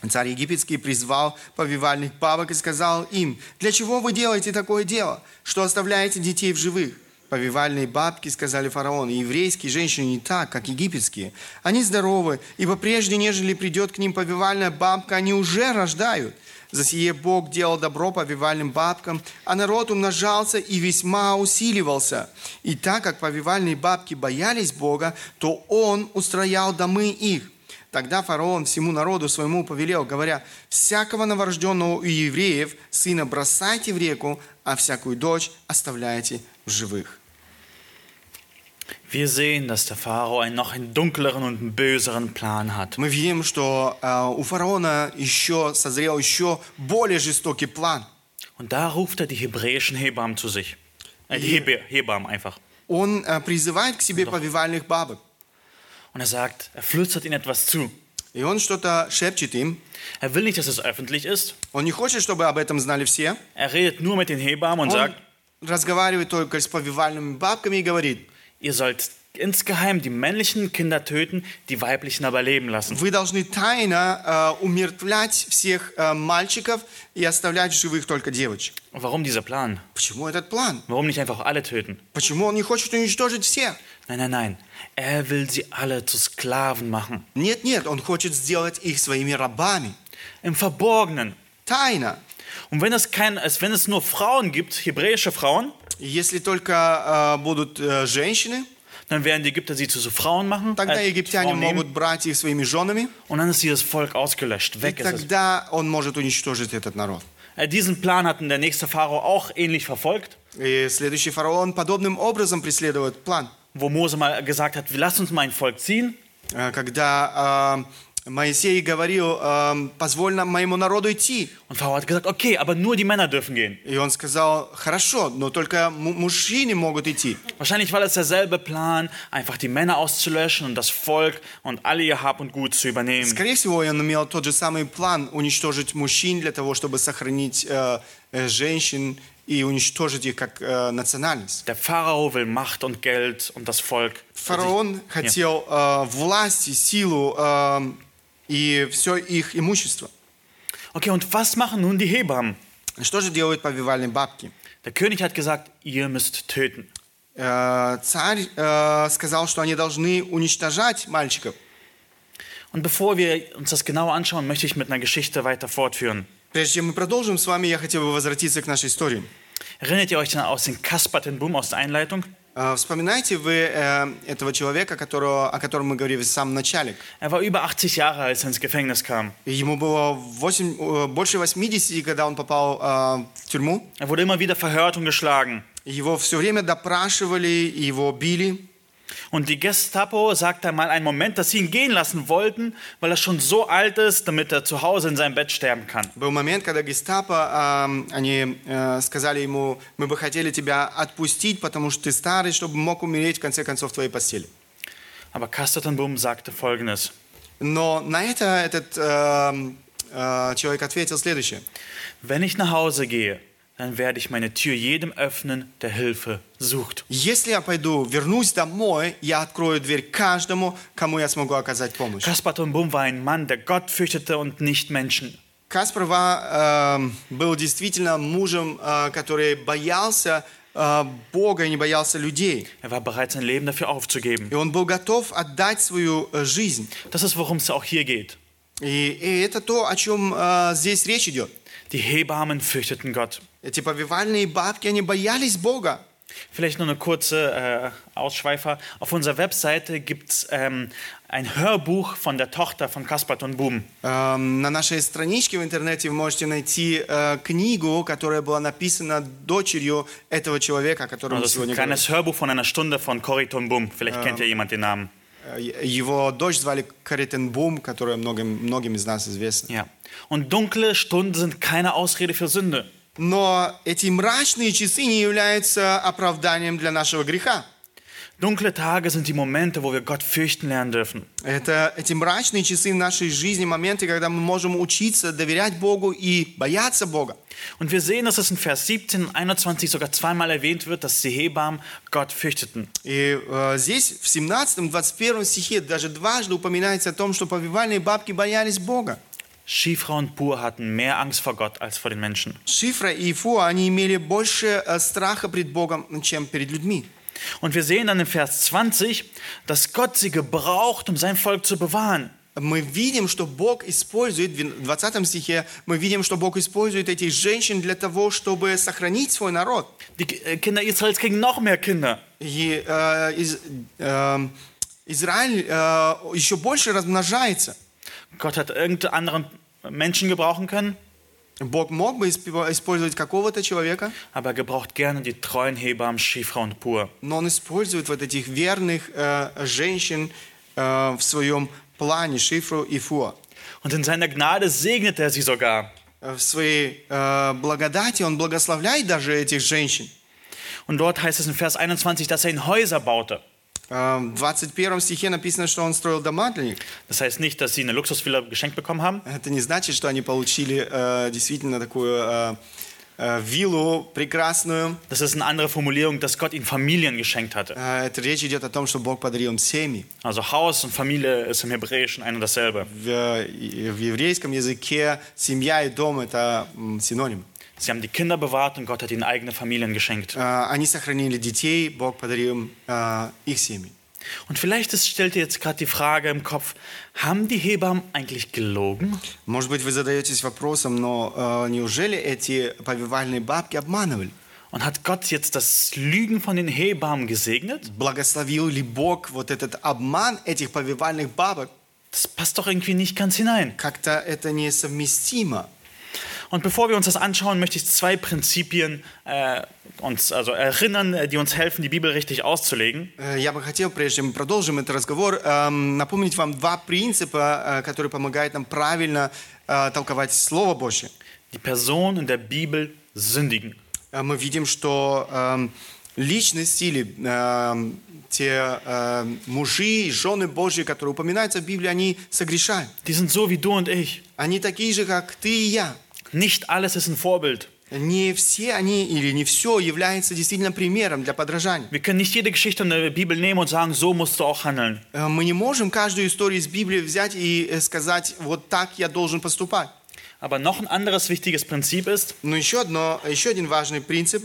Царь египетский призвал повивальных бабок и сказал им, «Для чего вы делаете такое дело, что оставляете детей в живых?» Повивальные бабки сказали фараону, «Еврейские женщины не так, как египетские. Они здоровы, ибо прежде, нежели придет к ним повивальная бабка, они уже рождают». За сие Бог делал добро повивальным бабкам, а народ умножался и весьма усиливался. И так как повивальные бабки боялись Бога, то Он устроял домы их. Тогда фараон всему народу своему повелел, говоря, «Всякого новорожденного у евреев сына бросайте в реку, а всякую дочь оставляйте в живых». Wir sehen, dass der Pharao einen noch einen dunkleren und einen böseren Plan hat. Мы видим, что э, у фараона еще созрел еще более жестокий план. Und da ruft er die hebräischen Hebammen zu sich. Äh, die Hebe Hebammen einfach. Он э, призывает к себе повивальных бабок. Und er sagt, er flüstert ihnen etwas zu. И он что-то шепчет им. Er will nicht, dass es öffentlich ist. Он не хочет, чтобы об этом знали все. Er redet nur mit den Hebammen und Он sagt, разговаривает только с повивальными бабками и говорит, ihr sollt insgeheim die männlichen Kinder töten, die weiblichen aber leben lassen. вы должны тайно э, умертвлять всех э, мальчиков и оставлять в живых только девочек. Und warum dieser Plan? Почему этот план? Warum nicht einfach alle töten? Почему он не хочет уничтожить всех? Nein, nein, nein. Er will sie alle zu Sklaven machen. Нет, нет, он хочет сделать их своими рабами. Im Verborgenen. Тайно. Und wenn es, kein, es, wenn es nur Frauen gibt, hebräische Frauen, И Если только э, будут э, женщины, dann werden die Ägypter sie zu so Frauen machen. тогда äh, египтяне Frauen nehmen, могут брать их своими женами, und dann ist dieses Volk ausgelöscht. и Weg ist es. тогда он может уничтожить этот народ. Äh, Diesen Plan hatten der nächste Pharao auch ähnlich verfolgt, И следующий фараон подобным образом преследует план. wo Mose mal gesagt hat, lass uns mal ein Volk ziehen. Э, Когда э, Моисей говорил, э, позволь нам моему народу идти. Und Pharao hat gesagt, okay, aber nur die Männer dürfen gehen. И он сказал, хорошо, но только му- мужчины могут идти. Wahrscheinlich war das derselbe Plan, einfach die Männer auszulöschen und das Volk und alle ihr Hab und Gut zu übernehmen. Скорее всего, он имел тот же самый план уничтожить мужчин для того, чтобы сохранить э, женщин и уничтожить их как э, национальность. Der Pharao will Macht und Geld und das Volk. Фараон хотел э, власть и силу э, и все их имущество. Okay, und was machen nun die Hebammen? Что же делают повивальные бабки? Der König hat gesagt, ihr müsst töten. Э, царь э, сказал, что они должны уничтожать мальчиков. Und bevor wir uns das genauer anschauen, möchte ich mit einer Geschichte weiter fortführen. Прежде чем мы продолжим с вами, я хотел бы возвратиться к нашей истории. Erinnert ihr euch dann aus den Kaspertenboom aus der Einleitung? Э, Вспоминаете вы э, этого человека, которого, о котором мы говорили в самом начале? Er war über 80 Jahre, als er ins Gefängnis kam. Ему было восемь- э, больше 80, когда он попал э, в тюрьму. Er wurde immer wieder verhört und geschlagen. Его все время допрашивали, его били. Und die Gestapo sagt einmal einen Moment, dass sie ihn gehen lassen wollten, weil er schon so alt ist, damit er zu Hause in seinem Bett sterben kann. Был момент, когда гестапо, э, они э, сказали ему, мы бы хотели тебя отпустить, потому что ты старый, чтобы мог умереть в конце концов в твоей постели. Aber Kastertenboom sagte folgendes. Но на это этот э, э, человек ответил следующее. Wenn ich nach Hause gehe, dann werde ich meine Tür jedem öffnen, der Hilfe sucht. Если я пойду, вернусь домой, я открою дверь каждому, кому я смогу оказать помощь. Kaspar Boom war ein Mann, der Gott fürchtete und nicht Menschen. Каспар Ва, э, был действительно мужем, э, который боялся э, Бога и не боялся людей. Er war bereit, sein Leben dafür aufzugeben. И он был готов отдать свою э, жизнь. Das ist, worum es auch hier geht. И, и это то, о чем э, здесь речь идет. Die Hebammen fürchteten Gott. Эти повивальные бабки, они боялись Бога. Vielleicht nur eine kurze äh, Ausschweifer. Auf unserer Webseite gibt es ähm, ein Hörbuch von der Tochter von Kaspar Boom. Эм, На нашей страничке в интернете вы можете найти э, книгу, которая была написана дочерью этого человека, о котором мы Also das ist ein сегодня говорим. kleines Hörbuch von einer Stunde von Corrie Ten Boom. Vielleicht kennt ja jemand den Namen. Э, Его дочь звали Каритенбум, которая многим, многим из нас известна. Ja. Und dunkle Stunden sind keine Ausrede für Sünde. Но эти мрачные часы не являются оправданием для нашего греха. Dunkle Tage sind die Momente, wo wir Gott fürchten lernen dürfen. Это эти мрачные часы в нашей жизни, моменты, когда мы можем учиться доверять Богу и бояться Бога. Und wir sehen, dass es in Vers 17 und 21 sogar zweimal erwähnt wird, dass die Hebammen Gott fürchteten. И э, здесь в 17-21 стихе даже дважды упоминается о том, что повивальные бабки боялись Бога. Schifra und Pur hatten mehr Angst vor Gott als vor den Menschen. Шифра и Фуа, они имели больше э, страха пред Богом, чем перед людьми. Und wir sehen dann in Vers 20, dass Gott sie gebraucht, um sein Volk zu bewahren. Мы видим, что Бог использует, в 20 стихе, мы видим, что Бог использует этих женщин для того, чтобы сохранить свой народ. Die äh, Kinder Israels kriegen noch mehr Kinder. И э, из- э, Израиль э, еще больше размножается. Gott hat irgendeinen anderen Menschen gebrauchen können, Бог мог бы исп- использовать какого-то человека, aber er gebraucht gerne die treuen Hebammen Schifra und Pur. но Он использует вот этих верных э, женщин э, в своем плане, Шифру и Фуа. Und in seiner Gnade segnet er sie sogar. Э, В своей э, благодати Он благословляет даже этих женщин. Und dort heißt es in Vers 21, dass er ihnen Häuser baute. Э, В 21 стихе написано, что Он строил дома для них. Das heißt nicht, dass sie eine Luxusvilla geschenkt bekommen haben, Это не значит, что они получили э, действительно такую э, э, виллу прекрасную. das ist eine andere Formulierung, dass Gott ihnen Familien geschenkt hatte. Э, Это речь идет о том, что Бог pодарил им семьи. Also Haus und Familie ist im Hebräischen ein und dasselbe. В, э, в еврейском языке семья и дом – это м, синонимы. Sie haben die Kinder bewahrt und Gott hat ihnen eigene Familien geschenkt. Э, Они сохранили детей, Бог подарил им э, их семьи. Und vielleicht ist, stellt ihr jetzt gerade die Frage im Kopf, haben die Hebammen eigentlich gelogen? Может быть, вы задаетесь вопросом, но э, неужели эти повивальные бабки обманывали? Und hat Gott jetzt das Lügen von den Hebammen gesegnet? Благословил ли Бог вот этот обман этих повивальных бабок? Das passt doch irgendwie nicht ganz hinein. Как-то это несовместимо. Und bevor wir uns das anschauen, möchte ich zwei Prinzipien äh, uns also erinnern, äh, die uns helfen, die Bibel richtig auszulegen. Э, Я бы хотел, прежде чем мы продолжим этот разговор, эм, напомнить вам два принципа, э, которые помогают нам правильно э, толковать Слово Божье. Die Personen in der Bibel sündigen. Э, Мы видим, что эм, личности или эм, те э, мужи и жены Божьи, которые упоминаются в Библии, они согрешают. Die sind so wie du und ich. Они такие же, как ты и я. Nicht alles ist ein Vorbild. Не все они или не все является действительно примером для подражания. Wir können nicht jede Geschichte in der Bibel nehmen und sagen, so musst du auch handeln. Э, Мы не можем каждую историю из Библии взять и э, сказать, вот так я должен поступать. Aber noch ein anderes wichtiges Prinzip ist, Но еще, одно, еще один важный принцип.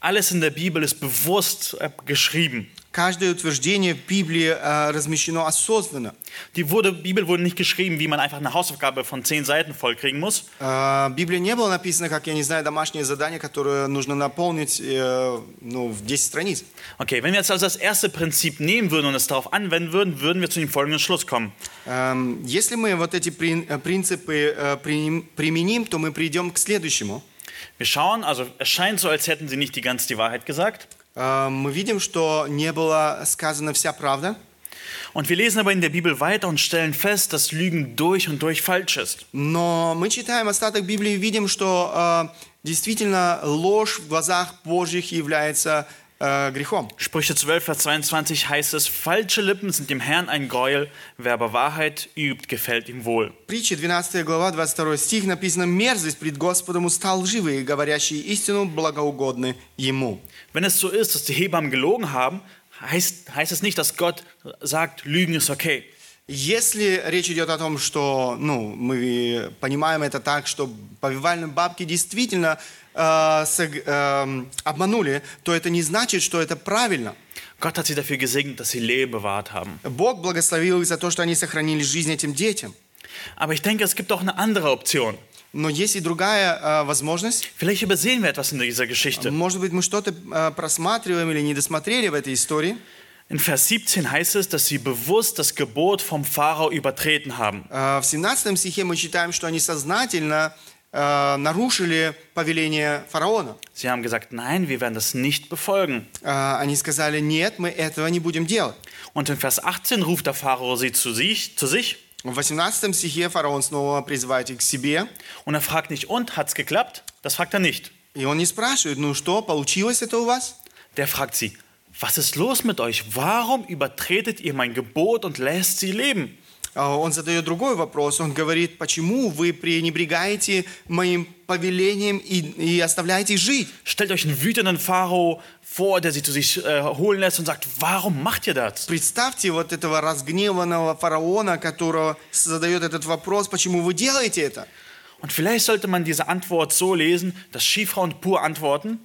alles in der Bibel ist bewusst äh, geschrieben. каждое утверждение в Библии э, размещено осознанно. Die wurde, Bibel wurde nicht geschrieben, wie man einfach eine Hausaufgabe von zehn Seiten vollkriegen muss, Э, В Библии не было написано, как, я не знаю, домашнее задание, которое нужно наполнить э, ну, в 10 страниц. Okay, wenn wir jetzt also das erste Prinzip nehmen würden und es darauf anwenden würden, würden wir zu dem folgenden Schluss kommen. Эм, Если мы вот эти прин- э, принципы э, приним- применим, то мы придем к следующему. Wir schauen, also es scheint so, als hätten sie nicht die ganz die Wahrheit gesagt. Э, Мы видим, что не было сказана вся правда, Und wir lesen aber in der Bibel weiter und stellen fest, dass Lügen durch und durch falsch ist. но мы читаем остаток Библии и видим, что э, действительно ложь в глазах Божьих является э, грехом. Sprüche 12, Vers 22 heißt es, falsche Lippen sind dem Herrn ein Gräuel, wer aber Wahrheit übt, gefällt ihm wohl. Притча 12 глава, 22 стих написано «Мерзость пред Господом уста лживые, говорящие истину благоугодны Ему». Wenn es so ist, dass die Hebammen gelogen haben, heißt, heißt es nicht, dass Gott sagt, Lügen ist okay. Если речь идет о том, что ну, мы понимаем это так, что повивальные бабки действительно э, сог- эм, обманули, то это не значит, что это правильно. Gott hat sie dafür gesegnet, dass sie Leben bewahrt haben. Бог благословил их за то, что они сохранили жизнь этим детям. Aber ich denke, es gibt auch eine andere Option. Но есть и другая э, возможность. Vielleicht übersehen wir etwas in dieser Geschichte. Может быть, мы что-то э, просматриваем или не досмотрели в этой истории. In Vers 17 heißt es, dass sie bewusst das Gebot vom Pharao übertreten haben. Э, В 17 стихе мы читаем, что они сознательно э, нарушили повеление фараона. Sie haben gesagt, nein, wir werden das nicht befolgen. Э, Они сказали, нет, мы этого не будем делать. Und in Vers 18 ruft der Pharao sie zu sich, zu sich В 18 стихе фараон снова призывает их к себе. und er fragt nicht, und, hat's geklappt? Das fragt er nicht. И он не спрашивает, ну что, получилось это у вас? Der fragt sie, was ist los mit euch? Warum übertretet ihr mein Gebot und lässt sie leben? А Он задает другой вопрос. Он говорит, почему вы пренебрегаете моим повелением и, и оставляете жить? Stellt euch einen wütenden Pharao vor, der sie zu sich äh, holen lässt und sagt, warum macht ihr das? Представьте вот этого разгневанного фараона, которого задает этот вопрос, почему вы делаете это? Und vielleicht sollte man diese Antwort so lesen, dass Schifra und Pur antworten,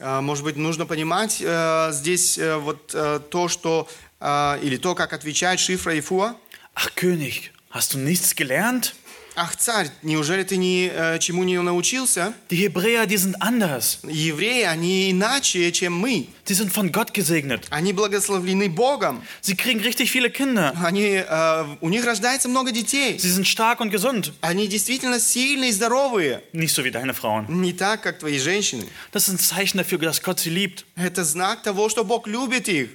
А, Может быть, нужно понимать э, здесь э, вот э, то, что э, или то, как отвечает Шифра и Фуа. ach König, hast du nichts gelernt? Ах, царь, неужели ты ни, э, чему не научился? Die Hebräer, die sind anders. Евреи, они иначе, чем мы. Sie sind von Gott gesegnet. Они благословлены Богом. Sie kriegen richtig viele Kinder. Они, э, у них рождается много детей. Sie sind stark und gesund. Они действительно сильные и здоровые. Nicht so wie deine Frauen. Не так, как твои женщины. Das ist ein Zeichen dafür, dass Gott sie liebt. Это знак того, что Бог любит их.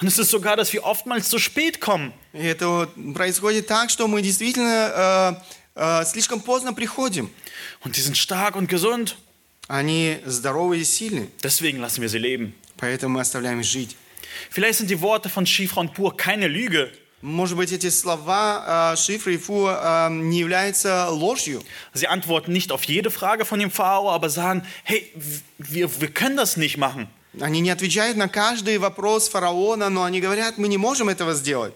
Und es ist sogar, dass wir oftmals zu spät kommen. И это вот происходит так, что мы действительно э, э, слишком поздно приходим. Und die sind stark und gesund. Они здоровые и сильные. Deswegen lassen wir sie leben. Поэтому мы оставляем их жить. Vielleicht sind die Worte von Schifra und Pur keine Lüge. Может быть, эти слова э, шифры и фу э, не являются ложью. Sie antworten nicht auf jede Frage von dem Pharao, aber sagen, hey, wir, wir können das nicht machen. Они не отвечают на каждый вопрос фараона, но они говорят, мы не можем этого сделать.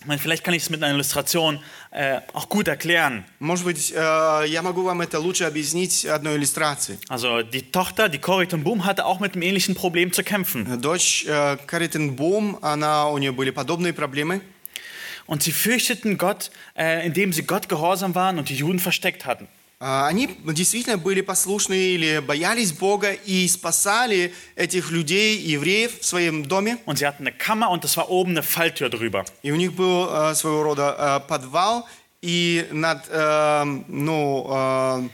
Ich meine, vielleicht kann ich es mit einer Illustration äh, auch gut erklären. Может быть, э, я могу вам это лучше объяснить одной иллюстрацией. Also die Tochter, die Corrie ten Boom, hatte auch mit einem ähnlichen Problem zu kämpfen. Дочь э, Каритенбум, она, у нее были подобные проблемы. Und sie fürchteten Gott, äh, indem sie Gott gehorsam waren und die Juden versteckt hatten. А, Они действительно были послушны или боялись Бога и спасали этих людей, евреев, в своем доме. Und sie hatten eine Kammer und es war oben eine Falltür drüber. И у них был э, своего рода э, подвал, и над, э, ну,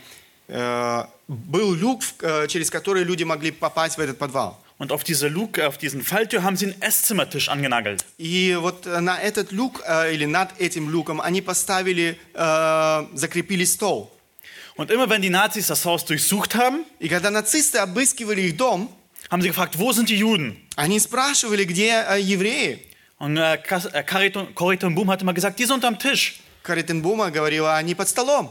э, был люк, через который люди могли попасть в этот подвал. Und auf diese Luke, auf diesen Falltür haben sie einen Esszimmertisch angenagelt. И вот на этот люк, или над этим люком, они поставили, закрепили стол. Und immer wenn die Nazis das Haus durchsucht haben, И когда нацисты обыскивали их дом, haben sie gefragt, wo sind die Juden? они спрашивали, где э, евреи. Und äh, Kas- äh, Corrie ten- Corrie ten Boom hat immer gesagt, die sind unterm Tisch. Каритенбума говорила, они под столом.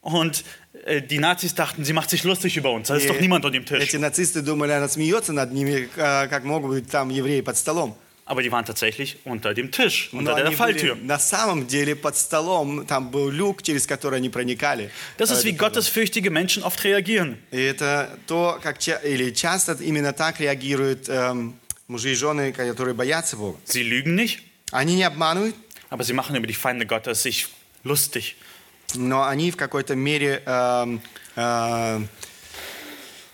Und äh, die Nazis dachten, sie macht sich lustig über uns. Da ist И doch niemand unter dem Tisch. Эти нацисты думали, она смеется над ними, э, как могут быть там евреи под столом. Aber die waren tatsächlich unter dem Tisch, Но unter der они были Falltür. на самом деле под столом, там был люк, через который они проникали. Das ist, wie gottesfürchtige Menschen oft reagieren. И это то, как ча- или часто именно так реагируют эм, Мужи и жены, которые боятся Бога. Sie lügen nicht, Они не обманывают, aber sie machen über die Feinde Gottes sich lustig. но они в какой-то мере эм, э,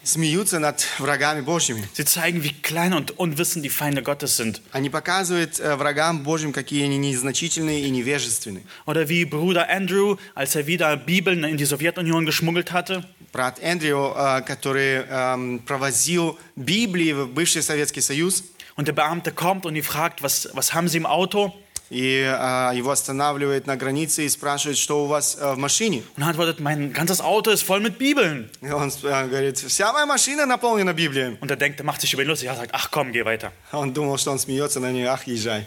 смеются над врагами Божьими. Sie zeigen, wie klein und unwissend die Feinde Gottes sind. Они показывают э, врагам Божьим, какие они незначительные и невежественные. Oder wie Bruder Andrew, als er wieder Bibeln in die Sowjetunion geschmuggelt hatte. Брат Эндрю, э, который эм, провозил Библии в бывший Советский Союз, Und der Beamte kommt und die fragt, was, was haben Sie im Auto? и э, его останавливает на границе и спрашивает, что у вас э, в машине. Und er antwortet, mein ganzes Auto ist voll mit Bibeln. И он э, говорит, вся моя машина наполнена Библией. Und er denkt, er macht sich über ihn lustig. Er sagt, ach komm, geh weiter. Он думал, что он смеется на нее, ах, езжай.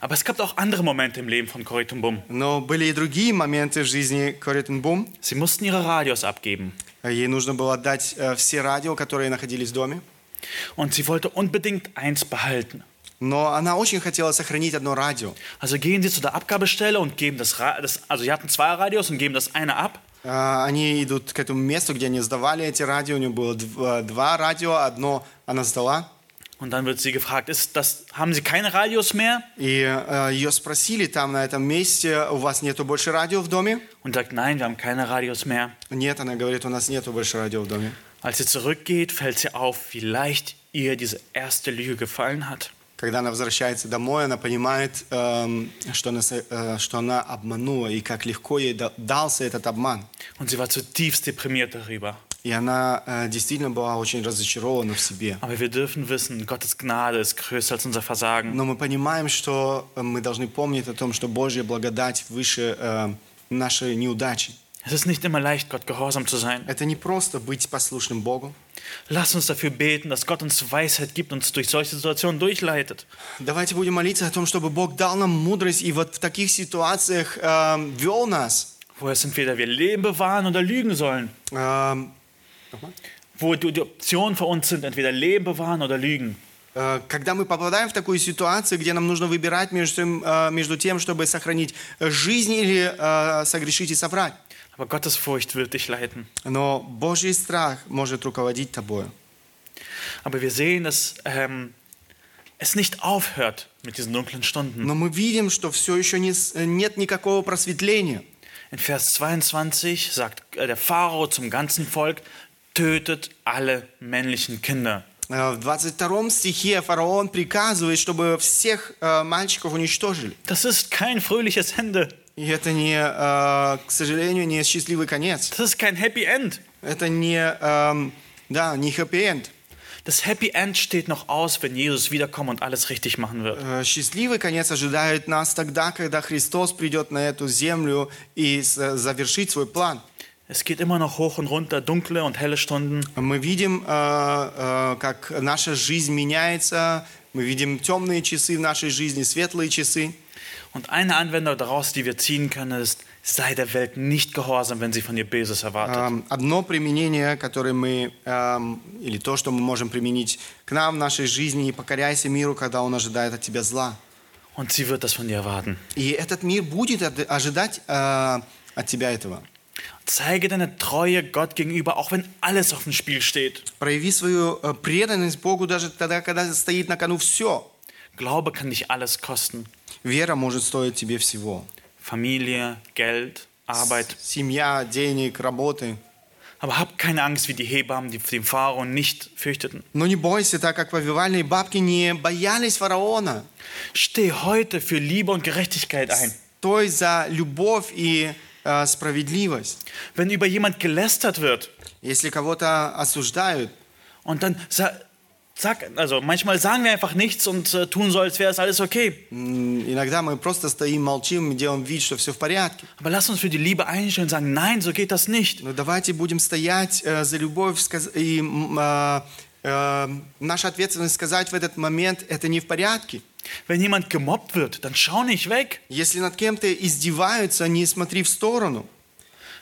Aber es gab auch andere Momente im Leben von Corrie ten Boom. Но были и другие моменты в жизни Коритен Бум. Sie mussten ihre Radios abgeben. Ей нужно было отдать э, все радио, которые находились в доме. Und sie wollte unbedingt eins behalten. Но она очень хотела сохранить одно радио. Also gehen sie zu der Abgabestelle und geben das, Ra das also sie hatten zwei Radios und geben das eine ab. Э, Они идут к этому месту, где они сдавали эти радио. У нее было дв- э, два радио, одно она сдала. Und dann wird sie gefragt, ist das, haben Sie keine Radios mehr? И э, ее спросили там на этом месте, у вас нету больше радио в доме? Und sagt, nein, wir haben keine Radios mehr. Нет, она говорит, у нас нету больше радио в доме. Als sie zurückgeht, fällt sie auf, wie leicht ihr diese erste Lüge gefallen hat. Когда она возвращается домой, она понимает, эм, что, она, э, что она обманула и как легко ей да- дался этот обман. Und sie war zutiefst deprimiert darüber. И она э, действительно была очень разочарована в себе. Aber wir dürfen wissen, Gottes Gnade ist größer als unser Versagen. Но мы понимаем, что э, мы должны помнить о том, что Божья благодать выше э, нашей неудачи. Es ist nicht immer leicht, Gott gehorsam zu sein. Это не просто быть послушным Богу. Lass uns dafür beten, dass Gott uns Weisheit gibt und uns durch solche Situationen durchleitet. Давайте будем молиться о том, чтобы Бог дал нам мудрость и вот в таких ситуациях э, вел нас. Wo es entweder wir Leben bewahren oder lügen sollen. Эм, Wo die Optionen für uns sind, entweder Leben bewahren oder lügen. Э, Когда мы попадаем в такую ситуацию, где нам нужно выбирать между э, между тем чтобы сохранить жизнь или э, согрешить и соврать. Aber Gottes Furcht wird dich leiten. Но Божий страх может руководить тобой. Aber wir sehen, dass ähm, es nicht aufhört mit diesen dunklen Stunden. Но мы видим, что все еще не с- нет никакого просветления. In Vers 22 sagt äh, der Pharao zum ganzen Volk, tötet alle männlichen Kinder. Э, В 22 стихе фараон приказывает, чтобы всех э, мальчиков уничтожили. Das ist kein fröhliches Ende. И это не, э, к сожалению, не счастливый конец. Das ist kein Happy End. Это не, эм, да, не хэппи-энд. Das Happy End steht noch aus, wenn Jesus wiederkommt und alles richtig machen wird. Э, Счастливый конец ожидает нас тогда, когда Христос придет на эту землю и с- завершит свой план. Es geht immer noch hoch und runter, dunkle und helle Stunden. Мы видим, э, э, как наша жизнь меняется, мы видим темные часы в нашей жизни, светлые часы. Und eine Anwendung daraus, die wir ziehen können, ist, sei der Welt nicht gehorsam, wenn sie von dir Böses erwartet. Эм, Одно применение, которое мы, эм, или то, что мы можем применить к нам в нашей жизни, не покоряйся миру, когда он ожидает от тебя зла. Und sie wird das von dir erwarten. И этот мир будет от- ожидать э, от тебя этого. Zeige deine Treue Gott gegenüber, auch wenn alles auf dem Spiel steht. Прояви свою э, преданность Богу даже тогда, когда стоит на кону все. Glaube kann dich alles kosten. Вера может стоить тебе всего. Familie, Geld, Arbeit. Семья, денег, работы. Aber hab keine Angst wie die Hebammen, die den Pharao nicht fürchteten. Но не бойся, так как повивальные бабки не боялись фараона. Steh heute für Liebe und Gerechtigkeit ein. Стой за любовь и э, справедливость. Wenn über jemand gelästert wird Если кого-то осуждают, und dann sa sag, also manchmal sagen wir einfach nichts und äh, tun so, als wäre es alles okay. м, иногда мы просто стоим, молчим, делаем вид, что все в порядке. Aber lass uns für die Liebe einstellen und sagen, nein, so geht das nicht. Но давайте будем стоять э, за любовь сказ- и м, э, э, наша ответственность сказать в этот момент, это не в порядке. Wenn jemand gemobbt wird, dann schau nicht weg. Если над кем-то издеваются, не смотри в сторону.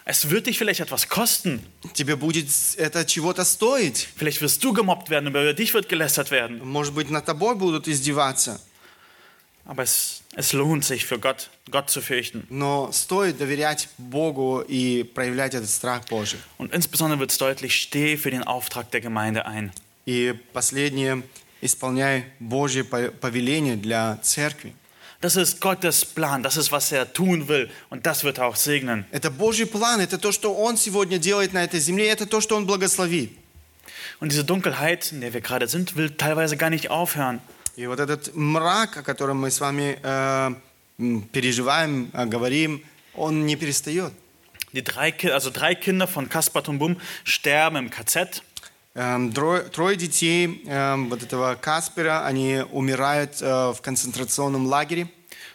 Es wird dich vielleicht etwas kosten. Тебе будет это чего-то стоить. Vielleicht wirst du gemobbt werden, über dich wird gelästert werden. Может быть, над тобой будут издеваться. Aber es, es lohnt sich für Gott, Gott zu fürchten. Но стоит доверять Богу и проявлять этот страх Божий. Und insbesondere wird es deutlich, steh für den Auftrag der Gemeinde ein. И последнее, исполняй Божье по- повеление для церкви. Das ist Gottes Plan, das ist, was er tun will und das wird er auch segnen. Это Божий план, это то, что Он сегодня делает на этой земле, это то, что Он благословит. Und diese Dunkelheit, in der wir gerade sind, will teilweise gar nicht aufhören. И вот этот мрак, о котором мы с вами э, м, переживаем, э, говорим, он не перестает. Die drei, Ki- also drei Kinder von Kaspar Tumbum sterben im KZ. Эм, Трое детей эм, вот этого Каспера, они умирают э, в концентрационном лагере.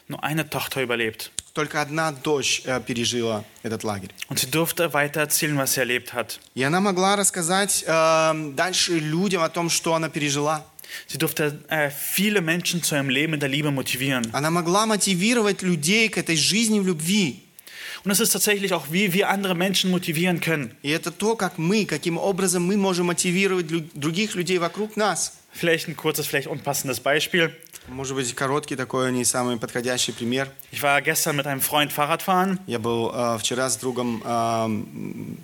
Nur eine Tochter überlebt. Только одна дочь э, пережила этот лагерь. Und sie durfte weiter erzählen, was sie erlebt hat. И она могла рассказать эм, дальше людям о том, что она пережила. Sie durfte äh, viele Menschen zu einem Leben in der Liebe motivieren. Она могла мотивировать людей к этой жизни в любви. Und es ist tatsächlich auch, wie wir andere Menschen motivieren können. И это то, как мы, каким образом мы можем мотивировать лю- других людей вокруг нас. Vielleicht ein kurzes, vielleicht unpassendes Beispiel. Может быть, короткий такой, не самый подходящий пример. Ich war gestern mit einem Freund Fahrradfahren Я был э, вчера с другом э, м,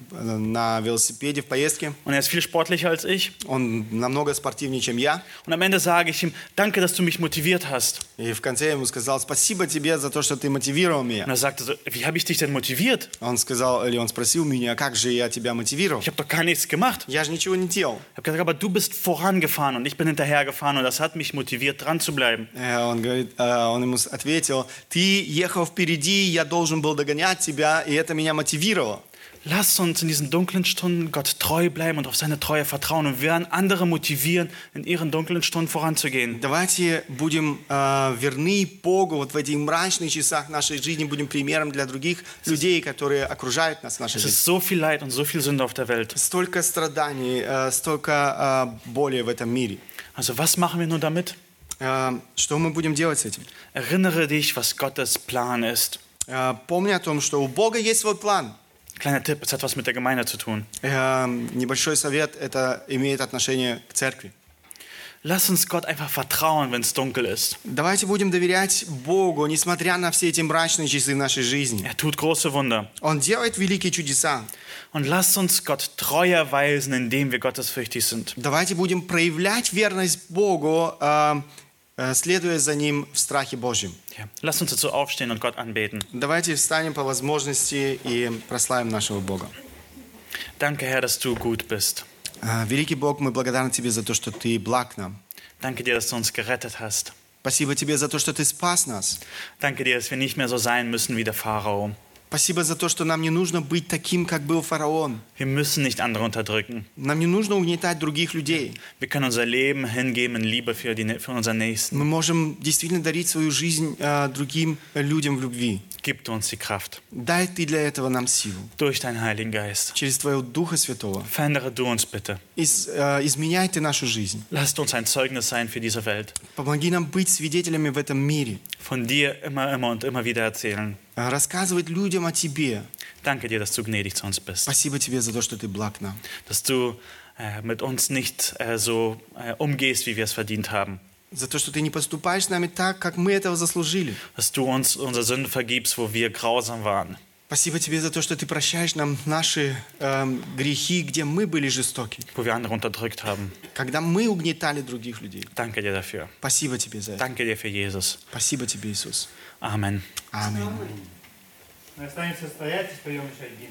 на велосипеде в поездке. und er ist viel sportlicher als ich. Он намного спортивнее, чем я. Und am Ende sage ich ihm, danke, dass du mich motiviert hast. И в конце я ему сказал, спасибо тебе за то, что ты мотивировал меня. Und er sagte so, wie habe ich dich denn motiviert? Он сказал, или он спросил меня, как же я тебя мотивировал? Ich habe doch gar nichts gemacht. Я же ничего не делал. Ich habe gesagt, aber du bist vorangefahren und ich bin hinterhergefahren und das hat mich motiviert, dran zu bleiben. Э, Он говорит, э, он ему ответил, ты ехал впереди, я должен был догонять тебя, и это меня мотивировало. Lass uns in diesen dunklen Stunden Gott treu bleiben und auf seine Treue vertrauen und werden andere motivieren, in ihren dunklen Stunden voranzugehen. Давайте будем э, верны Богу вот в этих мрачных часах нашей жизни, будем примером для других людей, которые окружают нас в нашей Es жизни. ist so viel Leid und so viel Sünde auf der Welt. Столько страданий, э, столько э, боли в этом мире. Also was machen wir nun damit? Э, Что мы будем делать с этим? Erinnere dich, was Gottes Plan ist. Э, Помни о том, что у Бога есть свой план. Kleiner Tipp, es hat was mit der Gemeinde zu tun. Э, Небольшой совет, это имеет отношение к церкви. Lass uns Gott einfach vertrauen, wenn es dunkel ist. Давайте будем доверять Богу, несмотря на все эти мрачные часы в нашей жизни. Er tut große Wunder. Он делает великие чудеса. Und lasst uns Gott treu erweisen, indem wir gottesfürchtig sind. Давайте будем проявлять верность Богу, э, следуя за Ним в страхе Божьем. Ja. Lasst uns dazu aufstehen und Gott anbeten. Давайте встанем по возможности и прославим нашего Бога. Danke, Herr, dass du gut bist. Э, Великий Бог, мы благодарны Тебе за то, что Ты благ нам. Danke dir, dass du uns gerettet hast. Спасибо Тебе за то, что Ты спас нас. Danke dir, dass wir nicht mehr so sein müssen wie der Pharao. Спасибо за то, что нам не нужно быть таким, как был фараон. Wir müssen nicht andere unterdrücken. Нам не нужно угнетать других людей. Wir können unser Leben hingeben in Liebe für, die, für unseren Nächsten. Мы можем действительно дарить свою жизнь э, другим людям в любви. Gib uns die Kraft. Дай Ты для этого нам силу. Durch deinen Heiligen Geist. Через Твоего Духа Святого. Verändere du uns bitte. Из- э, изменяй Ты нашу жизнь. Lasst uns ein Zeugnis sein für diese Welt. Помоги нам быть свидетелями в этом мире. Von dir immer, immer und immer wieder erzählen. Э, Рассказывать людям о Тебе. Danke dir, dass du gnädig zu uns bist. Спасибо Тебе за то, что Ты благ нам. Dass du äh, mit uns nicht äh, so äh, umgehst, wie wir es verdient haben. За то, что Ты не поступаешь с нами так, как мы этого заслужили. Dass du uns unsere Sünde vergibst, wo wir grausam waren. Спасибо Тебе за то, что Ты прощаешь нам наши эм, грехи, где мы были жестоки. Wo wir andere unterdrückt haben. Когда мы угнетали других людей. Danke dir dafür. Спасибо Тебе за это. Danke dir für Jesus. Спасибо Тебе, Иисус. Amen. Аминь. Мы останемся стоять и споем еще один.